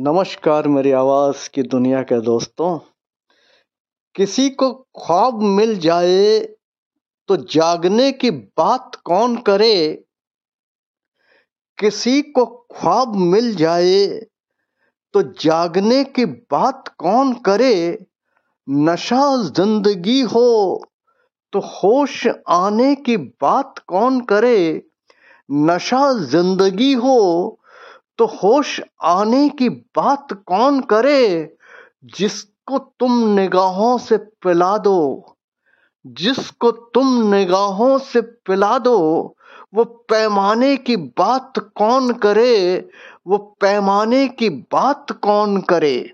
नमस्कार मेरी आवाज़ की दुनिया के दोस्तों। किसी को ख्वाब मिल जाए तो जागने की बात कौन करे? किसी को ख्वाब मिल जाए तो जागने की बात कौन करे? नशा ज़िंदगी हो तो होश आने की बात कौन करे? नशा ज़िंदगी हो तो होश आने की बात कौन करे जिसको तुम निगाहों से पिला दो? जिसको तुम निगाहों से पिला दो, वो पैमाने की बात कौन करे? वो पैमाने की बात कौन करे?